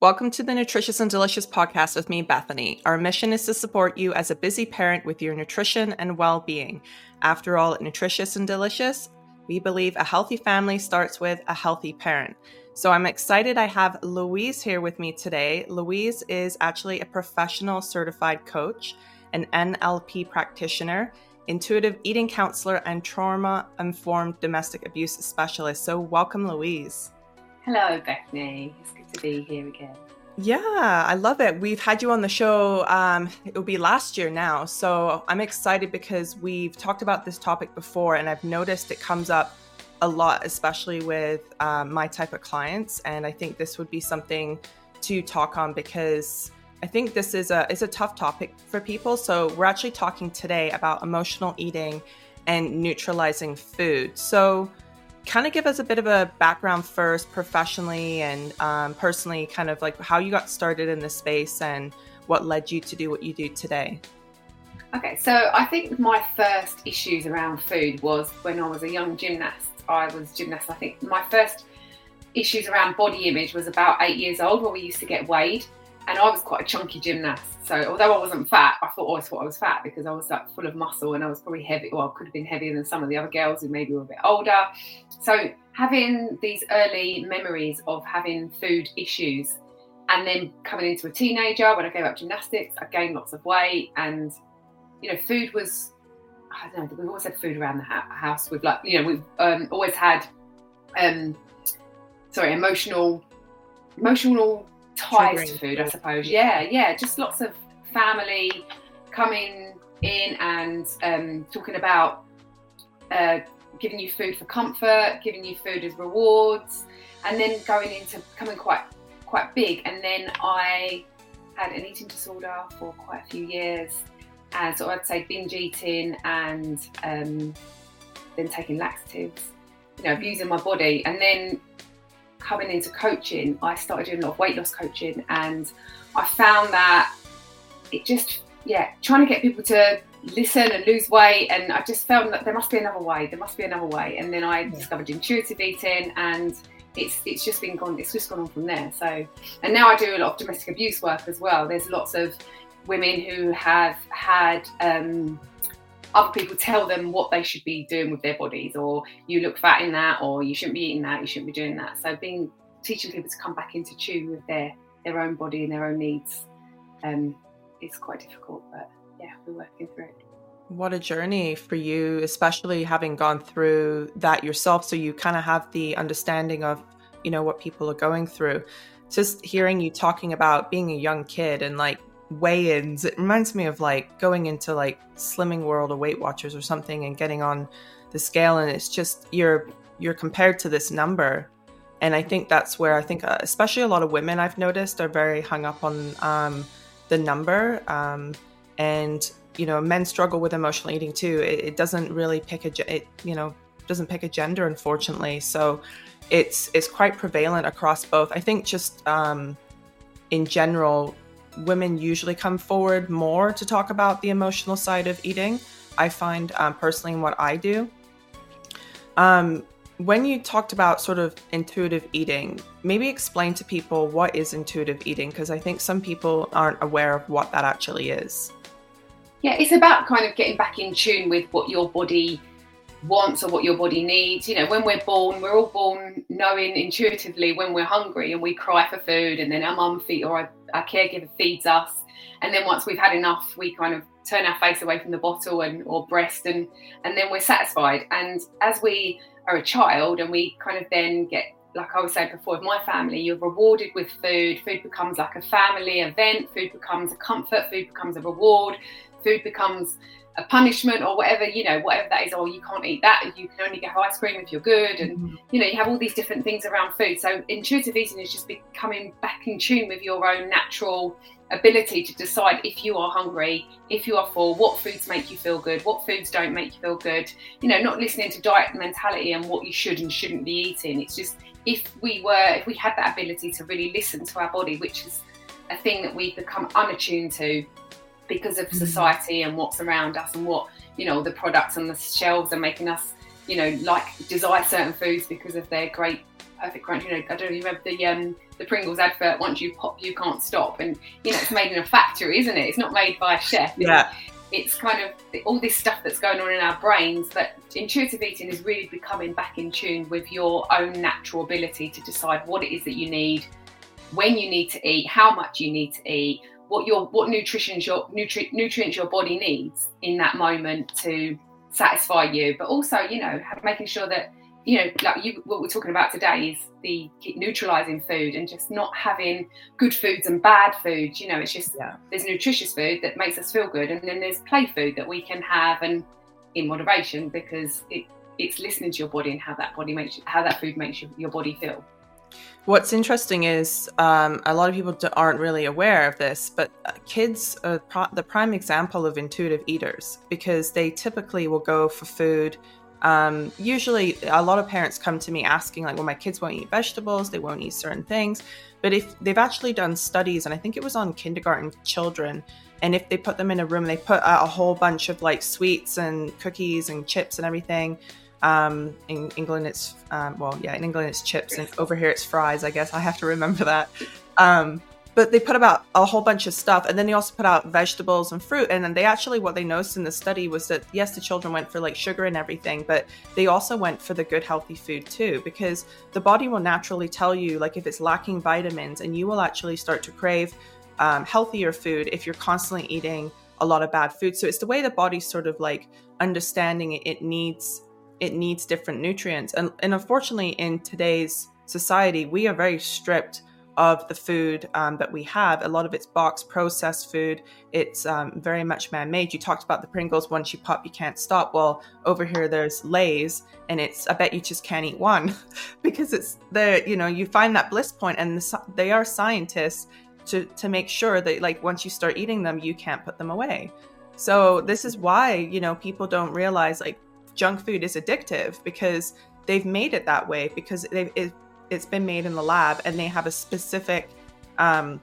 Welcome to the Nutritious and Delicious podcast with me, Bethany. Our mission is to support you as a busy parent with your nutrition and well being. After all, nutritious and delicious, we believe a healthy family starts with a healthy parent. So I'm excited I have Louise here with me today. Louise is actually a professional certified coach, an NLP practitioner, intuitive eating counselor, and trauma informed domestic abuse specialist. So, welcome, Louise. Hello, Bethany. It's to be here again. Yeah, I love it. We've had you on the show. Um, it will be last year now. So I'm excited because we've talked about this topic before, and I've noticed it comes up a lot, especially with um, my type of clients. And I think this would be something to talk on because I think this is a is a tough topic for people. So we're actually talking today about emotional eating and neutralizing food. So kind of give us a bit of a background first, professionally and um, personally, kind of like how you got started in this space and what led you to do what you do today. Okay, so I think my first issues around food was when I was a young gymnast. I was gymnast. I think my first issues around body image was about eight years old, where we used to get weighed, and I was quite a chunky gymnast. So although I wasn't fat, I thought always thought I was fat because I was like full of muscle and I was probably heavy. Well, I could have been heavier than some of the other girls who maybe were a bit older. So having these early memories of having food issues and then coming into a teenager when I gave up gymnastics, I gained lots of weight and you know, food was I don't know, we've always had food around the house. We've like, you know, we've um, always had um sorry, emotional emotional ties to food, I suppose. Yeah, yeah, just lots of family coming in and um, talking about uh, giving you food for comfort, giving you food as rewards, and then going into becoming quite quite big. And then I had an eating disorder for quite a few years, and so I'd say binge eating and um, then taking laxatives, you know, abusing my body, and then coming into coaching, I started doing a lot of weight loss coaching, and I found that it just, yeah, trying to get people to listen and lose weight, and I just found that there must be another way. There must be another way, and then I yeah. discovered intuitive eating, and it's it's just been gone. It's just gone on from there. So, and now I do a lot of domestic abuse work as well. There's lots of women who have had um, other people tell them what they should be doing with their bodies, or you look fat in that, or you shouldn't be eating that, you shouldn't be doing that. So being teaching people to come back into tune with their their own body and their own needs um, is quite difficult, but yeah, we're working through it. What a journey for you, especially having gone through that yourself. So you kind of have the understanding of, you know, what people are going through. Just hearing you talking about being a young kid and like weigh-ins it reminds me of like going into like slimming world or weight watchers or something and getting on the scale and it's just you're you're compared to this number. And i think that's where i think uh, especially a lot of women i've noticed are very hung up on um, the number um, and you know men struggle with emotional eating too. It, it doesn't really pick a it you know doesn't pick a gender unfortunately. So it's it's quite prevalent across both. I think just um, in general women usually come forward more to talk about the emotional side of eating. I find um, personally in what I do. Um, when you talked about sort of intuitive eating, maybe explain to people what is intuitive eating because I think some people aren't aware of what that actually is. Yeah, it's about kind of getting back in tune with what your body wants or what your body needs. You know, when we're born, we're all born knowing intuitively when we're hungry and we cry for food, and then our mum feed or our, our caregiver feeds us, and then once we've had enough, we kind of turn our face away from the bottle and or breast, and and then we're satisfied. And as we are a child, and we kind of then get like I was saying before, with my family, you're rewarded with food. Food becomes like a family event. Food becomes a comfort. Food becomes a reward. Food becomes a punishment or whatever you know whatever that is or you can't eat that you can only get ice cream if you're good and mm-hmm. you know you have all these different things around food so intuitive eating is just becoming back in tune with your own natural ability to decide if you are hungry if you are full what foods make you feel good what foods don't make you feel good you know not listening to diet mentality and what you should and shouldn't be eating it's just if we were if we had that ability to really listen to our body which is a thing that we've become unattuned to because of mm-hmm. society and what's around us and what you know the products on the shelves are making us you know like desire certain foods because of their great perfect crunch. You know, I don't know if you remember the um, the Pringles advert. Once you pop, you can't stop. And you know, it's made in a factory, isn't it? It's not made by a chef. Yeah. It's, kind of all this stuff that's going on in our brains. that intuitive eating is really becoming back in tune with your own natural ability to decide what it is that you need, when you need to eat, how much you need to eat, what your what nutrition your nutri- nutrients your body needs in that moment to satisfy you. But also, you know, making sure that you know, like you, what we're talking about today is the neutralizing food and just not having good foods and bad foods. You know, it's just yeah. there's nutritious food that makes us feel good, and then there's play food that we can have and in moderation because it, it's listening to your body and how that body makes how that food makes your, your body feel. What's interesting is um, a lot of people aren't really aware of this, but uh, kids are pro- the prime example of intuitive eaters because they typically will go for food um, usually, a lot of parents come to me asking, like, well, my kids won't eat vegetables, they won't eat certain things. But if they've actually done studies, and I think it was on kindergarten children, and if they put them in a room, they put a, a whole bunch of like sweets and cookies and chips and everything. Um, in England, it's um, well, yeah, in England it's chips, and over here it's fries. I guess I have to remember that. Um, but they put about a whole bunch of stuff and then they also put out vegetables and fruit and then they actually what they noticed in the study was that yes the children went for like sugar and everything but they also went for the good healthy food too because the body will naturally tell you like if it's lacking vitamins and you will actually start to crave um, healthier food if you're constantly eating a lot of bad food. So it's the way the body's sort of like understanding it, it needs it needs different nutrients and, and unfortunately in today's society we are very stripped of the food um, that we have. A lot of it's box processed food. It's um, very much man made. You talked about the Pringles. Once you pop, you can't stop. Well, over here there's Lay's, and it's I bet you just can't eat one because it's the you know you find that bliss point, and the, they are scientists to to make sure that like once you start eating them, you can't put them away. So this is why you know people don't realize like junk food is addictive because they've made it that way because it, it's been made in the lab and they have a specific um,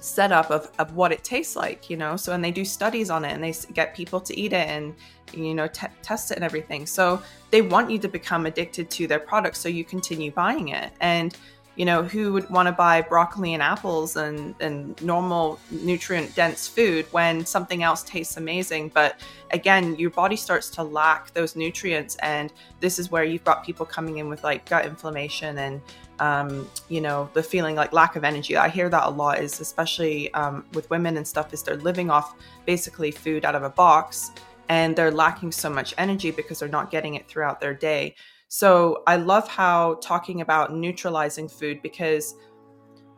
setup of, of what it tastes like you know? So and they do studies on it and they get people to eat it and you know t- test it and everything. So they want you to become addicted to their product so you continue buying it. And you know who would want to buy broccoli and apples and and normal nutrient dense food when something else tastes amazing? But again your body starts to lack those nutrients and this is where you've got people coming in with like gut inflammation and um, you know the feeling like lack of energy. I hear that a lot is especially um, with women and stuff is they're living off basically food out of a box and they're lacking so much energy because they're not getting it throughout their day so I love how talking about neutralizing food because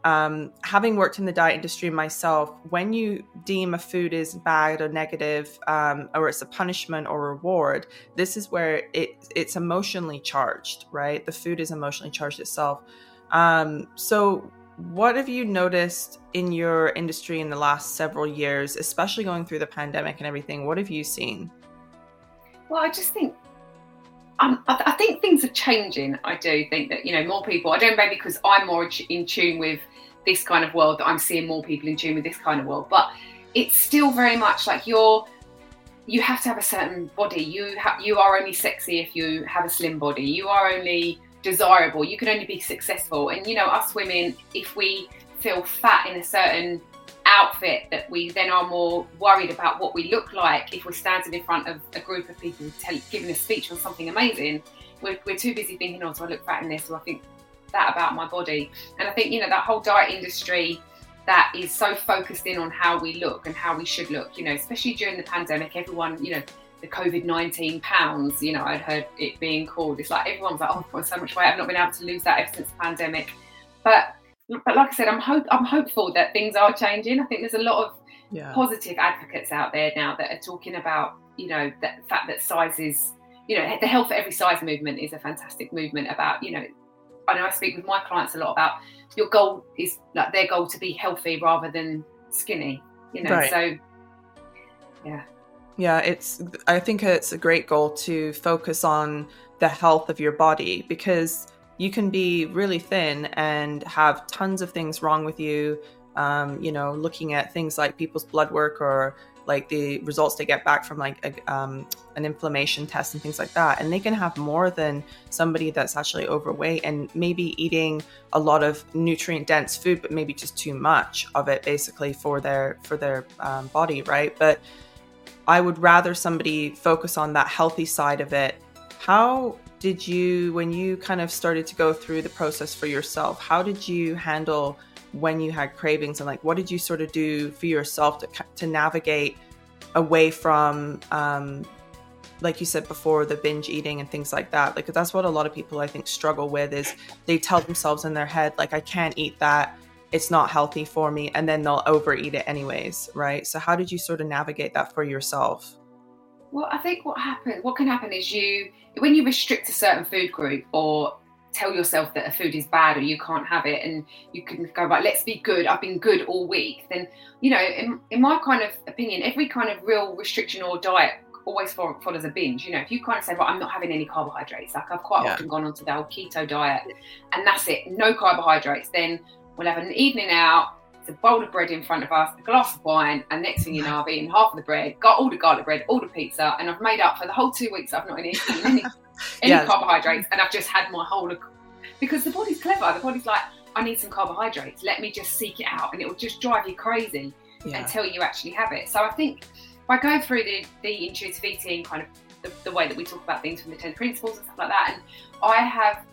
um, having worked in the diet industry myself, when you deem a food is bad or negative, um, or it's a punishment or reward, this is where it it's emotionally charged, right? The food is emotionally charged itself. Um, so, what have you noticed in your industry in the last several years, especially going through the pandemic and everything? What have you seen? Well, I just think um, I, I, think things are changing. I do think that you know more people. I don't maybe because I'm more in tune with this kind of world that I'm seeing more people in tune with this kind of world. But it's still very much like you're. You have to have a certain body. You ha- you are only sexy if you have a slim body. You are only desirable. You can only be successful. And you know, us women, if we feel fat in a certain outfit that we then are more worried about what we look like if we're standing in front of a group of people tell, giving a speech on something amazing. We're, we're too busy thinking, oh, do I look fat in this? So I think that about my body. And I think, you know, that whole diet industry that is so focused in on how we look and how we should look, you know, especially during the pandemic, everyone, you know, the COVID 19 pounds, you know, I'd heard it being called. It's like everyone's like, oh, I've put so much weight, I've not been able to lose that ever since the pandemic. But but like I said, I'm hope I'm hopeful that things are changing. I think there's a lot of yeah. positive advocates out there now that are talking about, you know, the fact that sizes, you know, the health for every size movement is a fantastic movement about, you know, I know I speak with my clients a lot about your goal is like their goal to be healthy rather than skinny, you know. Right. So yeah. Yeah, it's I think it's a great goal to focus on the health of your body because you can be really thin and have tons of things wrong with you um, you know, looking at things like people's blood work or like the results they get back from like a, um, an inflammation test and things like that. And they can have more than somebody that's actually overweight and maybe eating a lot of nutrient dense food but maybe just too much of it basically for their for their um, body right? But i would rather somebody focus on that healthy side of it. How did you when you kind of started to go through the process for yourself how did you handle when you had cravings? And like what did you sort of do for yourself to, to navigate away from um, like you said before the binge eating and things like that? Like that's what a lot of people i think struggle with is they tell themselves in their head like i can't eat that. It's not healthy for me and then they'll overeat it anyways right? So how did you sort of navigate that for yourself well i think what happens what can happen is you when you restrict a certain food group or tell yourself that a food is bad or you can't have it and you can go right let's be good i've been good all week then you know in, in my kind of opinion every kind of real restriction or diet always follows a binge you know if you kind of say well i'm not having any carbohydrates like i've quite yeah. often gone onto the old keto diet and that's it no carbohydrates then we'll have an evening out a bowl of bread in front of us, a glass of wine, and next thing you know, I've eaten half of the bread, got all the garlic bread, all the pizza, and I've made up for the whole two weeks I've not eaten any any yeah. carbohydrates, and I've just had my whole because the body's clever. The body's like, I need some carbohydrates. Let me just seek it out, and it will just drive you crazy yeah. until you actually have it. So I think by going through the, the intuitive eating kind of the, the, way that we talk about things from the ten principles and stuff like that, and I have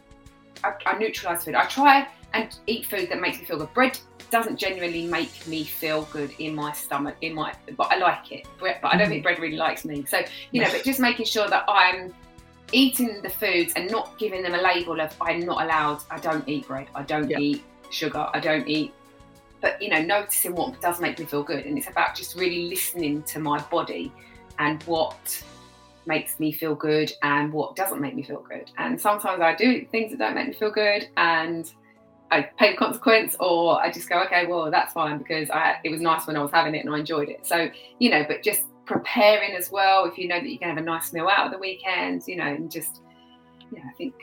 I, I neutralize food. I try and eat food that makes me feel good. Bread doesn't genuinely make me feel good in my stomach, in my but I like it. But I don't mm-hmm. think bread really likes me. So you know, but just making sure that I'm eating the foods and not giving them a label of I'm not allowed, I don't eat bread, I don't yep. eat sugar, I don't eat. But you know, noticing what does make me feel good, and it's about just really listening to my body and what makes me feel good and what doesn't make me feel good. And sometimes I do things that don't make me feel good, and I pay the consequence, or I just go, okay, well, that's fine because I, it was nice when I was having it and I enjoyed it. So you know, but just preparing as well. If you know that you can have a nice meal out of the weekend, you know, and just yeah, I think.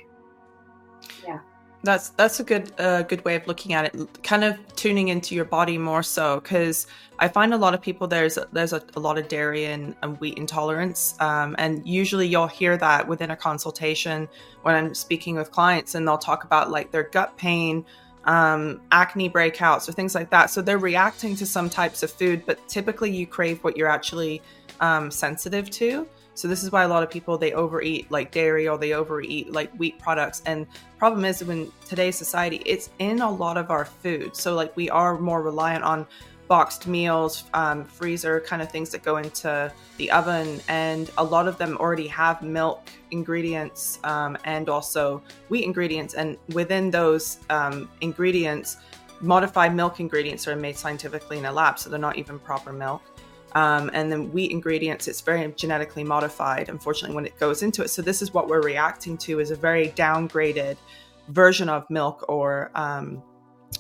That's that's a good uh, good way of looking at it. Kind of tuning into your body more so, because I find a lot of people there's there's a, a lot of dairy and, and wheat intolerance, um, and usually you'll hear that within a consultation when I'm speaking with clients, and they'll talk about like their gut pain, um, acne breakouts, or things like that. So they're reacting to some types of food, but typically you crave what you're actually um, sensitive to. So this is why a lot of people they overeat like dairy or they overeat like wheat products. And problem is when today's society, it's in a lot of our food. So like we are more reliant on boxed meals, um, freezer kind of things that go into the oven, and a lot of them already have milk ingredients um, and also wheat ingredients. And within those um, ingredients, modified milk ingredients are made scientifically in a lab, so they're not even proper milk. Um, and then wheat ingredients it's very genetically modified unfortunately when it goes into it. So this is what we're reacting to is a very downgraded version of milk or um,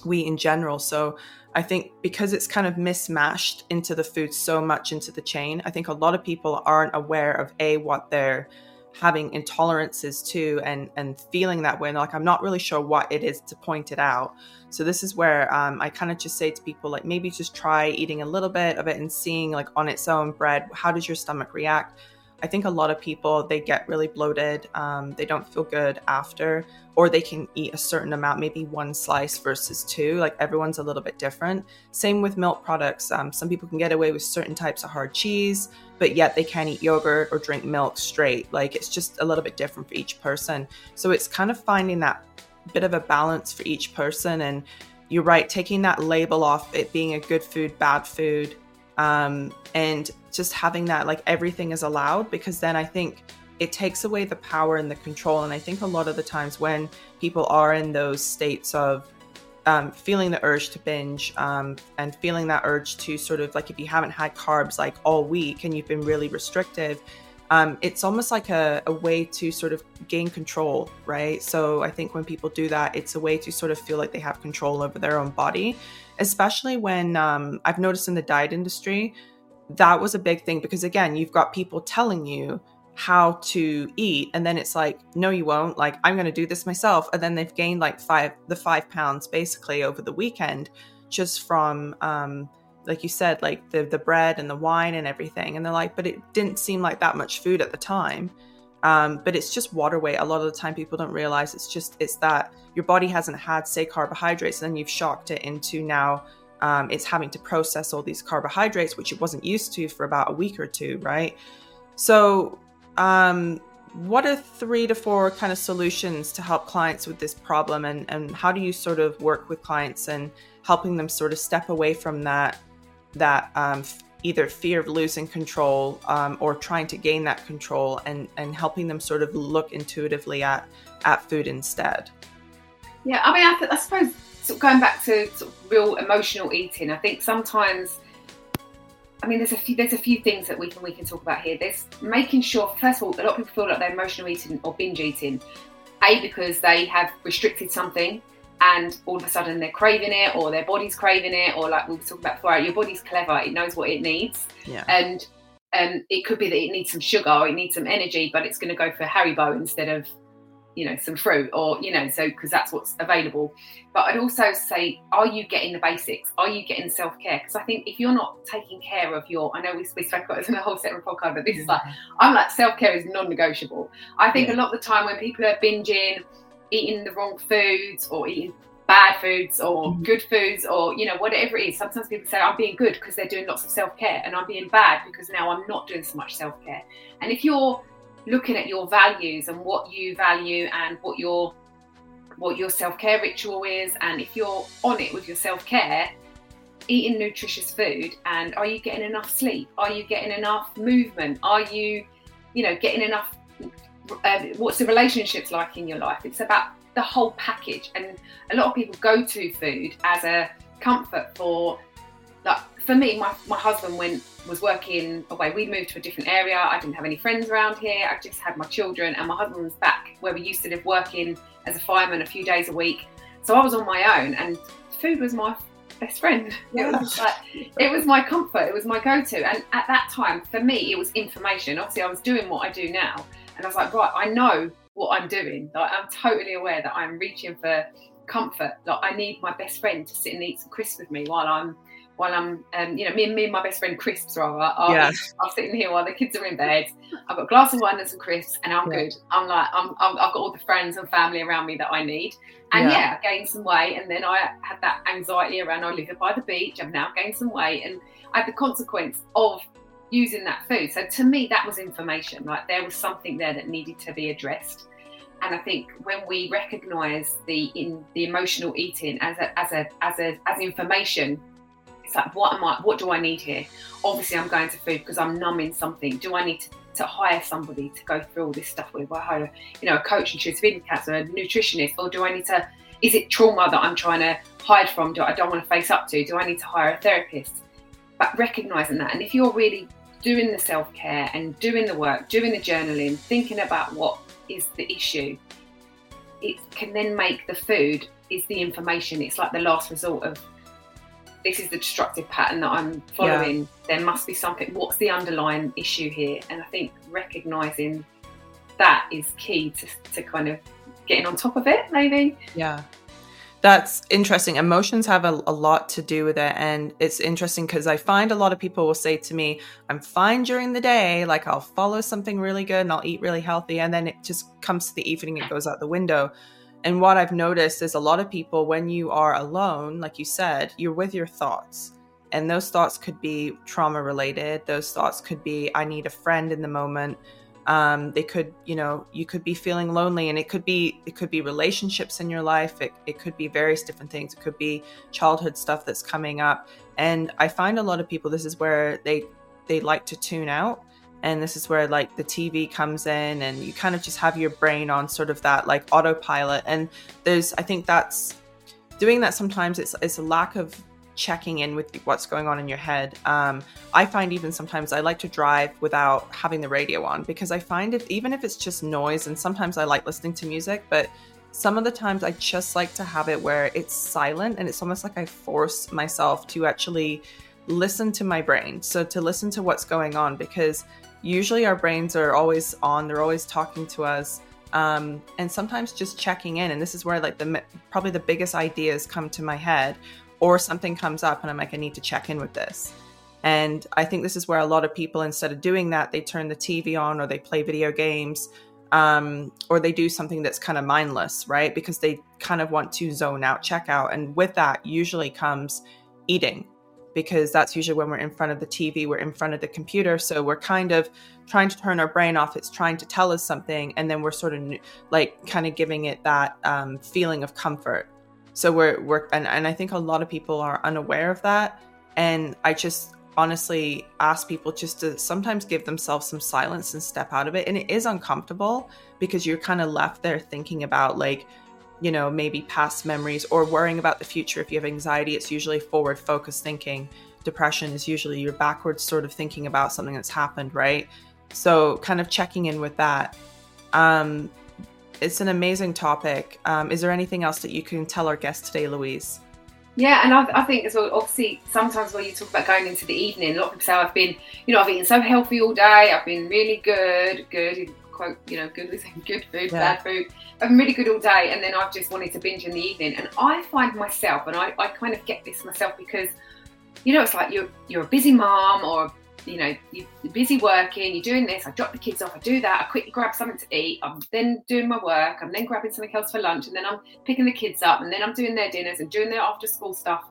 wheat in general. So i think because it's kind of mismatched into the food so much into the chain i think a lot of people aren't aware of a what they're having intolerances too and and feeling that way. And like i'm not really sure what it is to point it out. So this is where um, i kind of just say to people like maybe just try eating a little bit of it and seeing like on its own bread how does your stomach react I think a lot of people they get really bloated. Um, they don't feel good after, or they can eat a certain amount, maybe one slice versus two. Like everyone's a little bit different. Same with milk products. Um, some people can get away with certain types of hard cheese, but yet they can't eat yogurt or drink milk straight. Like it's just a little bit different for each person. So it's kind of finding that bit of a balance for each person. And you're right, taking that label off it being a good food, bad food um, and just having that like everything is allowed because then I think it takes away the power and the control. And I think a lot of the times when people are in those states of um, feeling the urge to binge um, and feeling that urge to sort of like if you haven't had carbs like all week and you've been really restrictive, um, it's almost like a, a, way to sort of gain control, right? So I think when people do that, it's a way to sort of feel like they have control over their own body especially when um, I've noticed in the diet industry, that was a big thing because again, you've got people telling you how to eat and then it's like no you won't like i'm going to do this myself and then they've gained like five the five pounds basically over the weekend just from um, like you said, like the the bread and the wine and everything. And they're like, but it didn't seem like that much food at the time. Um, but it's just water weight. A lot of the time, people don't realize it's just it's that your body hasn't had say carbohydrates, and then you've shocked it into now um, it's having to process all these carbohydrates, which it wasn't used to for about a week or two, right? So, um, what are three to four kind of solutions to help clients with this problem, and and how do you sort of work with clients and helping them sort of step away from that that um, either fear of losing control um, or trying to gain that control and and helping them sort of look intuitively at at food instead. Yeah i mean i, th- I suppose sort of going back to sort of real emotional eating i think sometimes I mean, there's a few there's a few things that we can we can talk about here. There's making sure, first of all, a lot of people feel like they're emotional eating or binge eating, a because they have restricted something and all of a sudden they're craving it or their body's craving it or like we were talking about before your body's clever it knows what it needs. Yeah. and um, it could be that it needs some sugar or it needs some energy but it's going to go for haribo instead of you know some fruit or you know so because that's what's available. But i'd also say are you getting the basics? Are you getting self-care? Because i think if you're not taking care of your i know we, we spoke about this in a whole separate podcast but this is like i'm like self-care is non-negotiable. I think yeah. a lot of the time when people are binging eating the wrong foods or eating bad foods or mm-hmm. good foods or you know whatever it is. Sometimes people say i'm being good because they're doing lots of self-care and i'm being bad because now i'm not doing so much self-care. And if you're looking at your values and what you value and what your what your self-care ritual is and if you're on it with your self-care eating nutritious food and are you getting enough sleep? Are you getting enough movement? Are you you know getting enough um, what's the relationships like in your life. It's about the whole package. And a lot of people go to food as a comfort for, like, for me, my, my husband went was working away. We moved to a different area. I didn't have any friends around here. I just had my children, and my husband was back where we used to live, working as a fireman a few days a week. So I was on my own, and food was my best friend. It was like it was my comfort. It was my go-to. And at that time, for me, it was information. Obviously, I was doing what I do now, and I was like, right, I know what I'm doing. Like, I'm totally aware that I'm reaching for comfort. Like, I need my best friend to sit and eat some crisps with me while I'm while I'm, um, you know, me and me and my best friend crisps rather. Are, yes. I'm sitting here while the kids are in bed. I've got a glass of wine and some crisps, and I'm yeah. good. I'm like, I'm, i have got all the friends and family around me that I need. And yeah. yeah, I gained some weight, and then I had that anxiety around. I live by the beach. I've now gained some weight, and I had the consequence of using that food. So to me, that was information. Like there was something there that needed to be addressed. And I think when we recognise the in the emotional eating as a as a as a as information, it's like what am I? What do I need here? Obviously, I'm going to food because I'm numbing something. Do I need to, to hire somebody to go through all this stuff with? I hire, you know, a coach, eating counselor, a nutritionist, or do I need to? Is it trauma that I'm trying to hide from? Do I don't want to face up to? Do I need to hire a therapist? But recognizing that, and if you're really doing the self care and doing the work, doing the journaling, thinking about what is the issue, it can then make the food is the information. It's like the last resort of this is the destructive pattern that I'm following. Yeah. There must be something. What's the underlying issue here? And I think recognizing that is key to, to kind of getting on top of it, maybe. Yeah. That's interesting. Emotions have a, a, lot to do with it. And it's interesting because I find a lot of people will say to me, I'm fine during the day. Like I'll follow something really good and I'll eat really healthy. And then it just comes to the evening, it goes out the window. And what I've noticed is a lot of people, when you are alone, like you said, you're with your thoughts. And those thoughts could be trauma related. Those thoughts could be, I need a friend in the moment um, they could you know you could be feeling lonely and it could be it could be relationships in your life. It, it could be various different things. It could be childhood stuff that's coming up. And i find a lot of people this is where they they like to tune out. And this is where like the tv comes in and you kind of just have your brain on sort of that like autopilot. And there's i think that's doing that sometimes it's it's a lack of checking in with what's going on in your head. Um, I find even sometimes I like to drive without having the radio on because I find it, even if it's just noise, and sometimes I like listening to music, but some of the times I just like to have it where it's silent and it's almost like I force myself to actually listen to my brain. So to listen to what's going on because usually our brains are always on, they're always talking to us. Um, and sometimes just checking in and this is where like the probably the biggest ideas come to my head or something comes up and I'm like, I need to check in with this. And I think this is where a lot of people, instead of doing that, they turn the TV on or they play video games um, or they do something that's kind of mindless, right? Because they kind of want to zone out, check out. And with that, usually comes eating because that's usually when we're in front of the TV, we're in front of the computer. So we're kind of trying to turn our brain off. It's trying to tell us something. And then we're sort of like kind of giving it that um, feeling of comfort. So we're, we're, and, and I think a lot of people are unaware of that. And I just, honestly ask people just to sometimes give themselves some silence and step out of it. And it is uncomfortable because you're kind of left there thinking about, like, you know, maybe past memories or worrying about the future. If you have anxiety, it's usually forward focused thinking. Depression is usually you're backwards sort of thinking about something that's happened, right? So, kind of checking in with that. Um, it's an amazing topic. Um, is there anything else that you can tell our guest today, Louise? Yeah, and I, I, think as well, obviously, sometimes when you talk about going into the evening, a lot of people say, I've been, you know, I've eaten so healthy all day, I've been really good, good, quote, you know, good with good food, yeah. bad food. I've been really good all day, and then I've just wanted to binge in the evening. And I find myself, and I, I kind of get this myself because, you know, it's like you're, you're a busy mom or you know, you're busy working, you're doing this, I drop the kids off, I do that, I quickly grab something to eat, I'm then doing my work, I'm then grabbing something else for lunch, and then I'm picking the kids up, and then I'm doing their dinners and doing their after school stuff.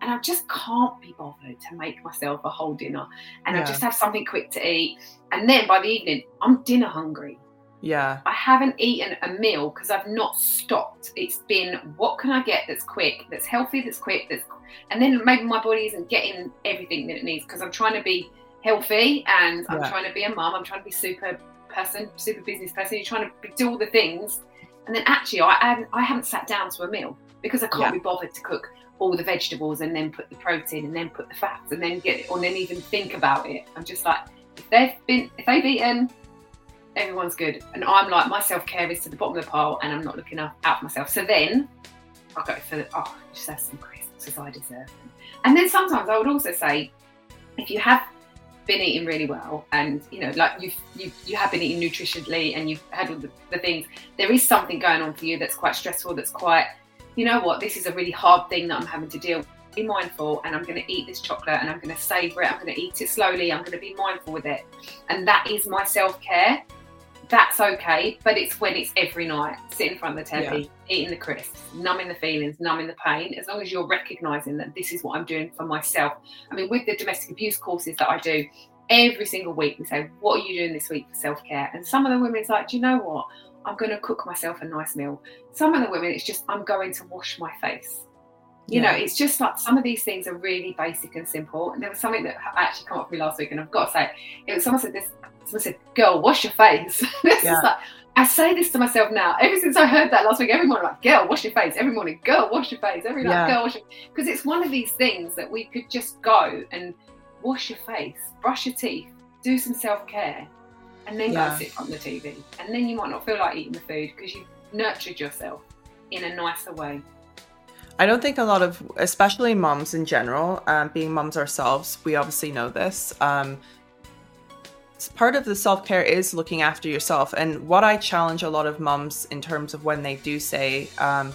And I just can't be bothered to make myself a whole dinner. And yeah. I just have something quick to eat. And then by the evening, I'm dinner hungry. Yeah. I haven't eaten a meal because I've not stopped. It's been what can I get that's quick, that's healthy, that's quick, that's and then maybe my body isn't getting everything that it needs because I'm trying to be healthy and I'm trying to be a mum. I'm trying to be super person, super business person. You're trying to do all the things, and then actually, I haven't, I haven't sat down to a meal because I can't yeah. be bothered to cook all the vegetables and then put the protein and then put the fats and then get it, or then even think about it. I'm just like, if they've been, if they've eaten, everyone's good. And I'm like, my self care is to the bottom of the pile, and I'm not looking out for myself. So then I go for, oh, just have some crisps as I deserve them. And then sometimes I would also say, if you have been eating really well and you know like you've you, you have been eating nutritionally and you've had all the, the things there is something going on for you that's quite stressful that's quite you know what this is a really hard thing that i'm having to deal with. Be mindful and i'm going to eat this chocolate and i'm going to savor it i'm going to eat it slowly i'm going to be mindful with it. And that is my self-care that's okay, but it's when it's every night, sitting in front of the telly, yeah. eating the crisps, numbing the feelings, numbing the pain, as long as you're recognizing that this is what I'm doing for myself. I mean, with the domestic abuse courses that I do, every single week we say, What are you doing this week for self care? And some of the women, it's like, Do you know what? I'm going to cook myself a nice meal. Some of the women, it's just, I'm going to wash my face. You yeah. know, it's just like some of these things are really basic and simple. And there was something that actually came up for me last week, and I've got to say, it was someone said this Someone said, "Girl, wash your face." this yeah. is like I say this to myself now. Ever since I heard that last week, every morning, like, "Girl, wash your face." Every morning, "Girl, wash your face." Every night, yeah. "Girl, wash your." Because it's one of these things that we could just go and wash your face, brush your teeth, do some self care, and then yeah. go sit on the TV. And then you might not feel like eating the food because you've nurtured yourself in a nicer way. I don't think a lot of, especially moms in general, um, being moms ourselves, we obviously know this. Um, part of the self care is looking after yourself. And what I challenge a lot of mums in terms of when they do say, um,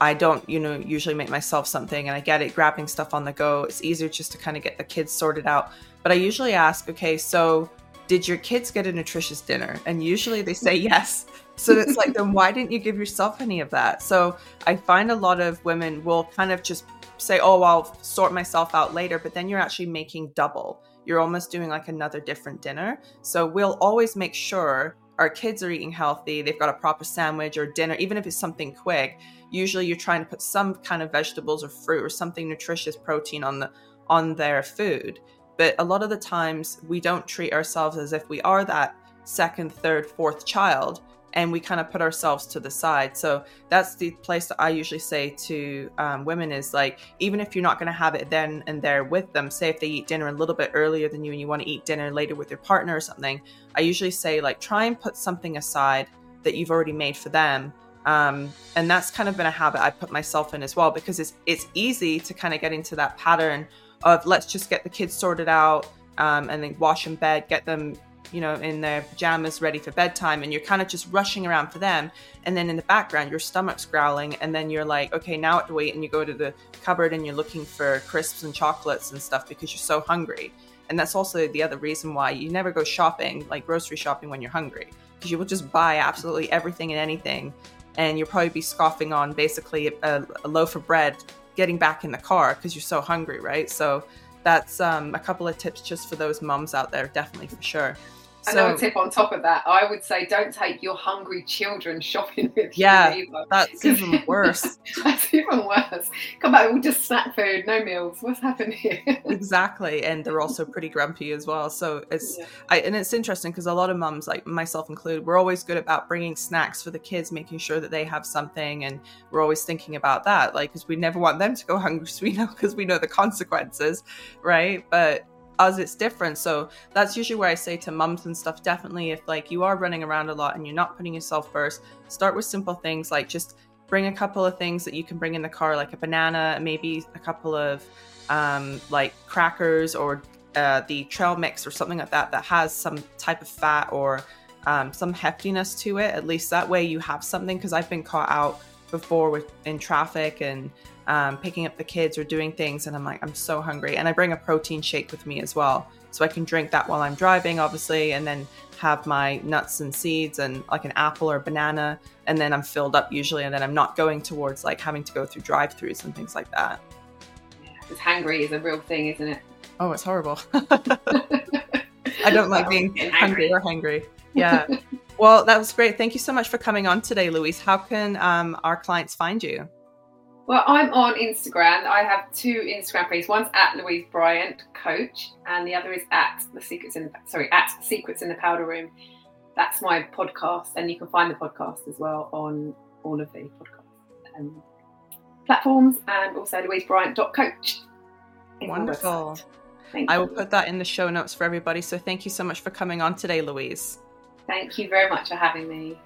I don't, you know, usually make myself something and I get it grabbing stuff on the go. It's easier just to kind of get the kids sorted out. But I usually ask, okay, so did your kids get a nutritious dinner? And usually they say yes. So it's like, then why didn't you give yourself any of that? So I find a lot of women will kind of just say, oh, I'll sort myself out later. But then you're actually making double you're almost doing like another different dinner. So we'll always make sure our kids are eating healthy, they've got a proper sandwich or dinner, even if it's something quick. Usually you're trying to put some kind of vegetables or fruit or something nutritious protein on the on their food. But a lot of the times we don't treat ourselves as if we are that second, third, fourth child and we kind of put ourselves to the side. So that's the place that I usually say to um, women is like, even if you're not going to have it then and there with them, say if they eat dinner a little bit earlier than you and you want to eat dinner later with your partner or something, I usually say, like, try and put something aside that you've already made for them. Um, and that's kind of been a habit I put myself in as well because it's it's easy to kind of get into that pattern of let's just get the kids sorted out um, and then wash in bed, get them you know, in their pajamas ready for bedtime and you're kind of just rushing around for them. And then in the background, your stomach's growling. And then you're like, okay, now I have to wait. And you go to the cupboard and you're looking for crisps and chocolates and stuff because you're so hungry. And that's also the other reason why you never go shopping, like grocery shopping, when you're hungry. Because you will just buy absolutely everything and anything. And you'll probably be scoffing on basically a, a loaf of bread getting back in the car because you're so hungry, right? So that's um, a couple of tips just for those mums out there, definitely for sure. Another tip on top of that, I would say don't take your hungry children shopping with yeah, you. Yeah, that's even worse. that's even worse. Come back, we'll just snack food, no meals. What's happened here? exactly, and they're also pretty grumpy as well. So it's yeah. I, and it's interesting because a lot of mums, like myself included, we're always good about bringing snacks for the kids, making sure that they have something, and we're always thinking about that, like because we never want them to go hungry, so we know because we know the consequences, right? But us it's different. So that's usually where i say to mums and stuff definitely if like you are running around a lot and you're not putting yourself first start with simple things like just bring a couple of things that you can bring in the car like a banana maybe a couple of um, like crackers or uh, the trail mix or something like that that has some type of fat or um, some heftiness to it. At least that way you have something because i've been caught out before with in traffic and um, picking up the kids or doing things and i'm like i'm so hungry. And i bring a protein shake with me as well so i can drink that while i'm driving obviously and then have my nuts and seeds and like an apple or banana and then i'm filled up usually and then i'm not going towards like having to go through drive-throughs and things like that. Yeah because hungry is a real thing isn't it? Oh it's horrible. I don't like being hungry. or hungry yeah. Well that was great. Thank you so much for coming on today louise. How can um, our clients find you well, I'm on Instagram. I have two Instagram pages. One's at Louise Bryant Coach, and the other is at the Secrets in the sorry at Secrets in the Powder Room. That's my podcast, and you can find the podcast as well on all of the podcast um, platforms, and also louisebryant.coach. Wonderful. Thank you. I will put that in the show notes for everybody. So thank you so much for coming on today, Louise. Thank you very much for having me.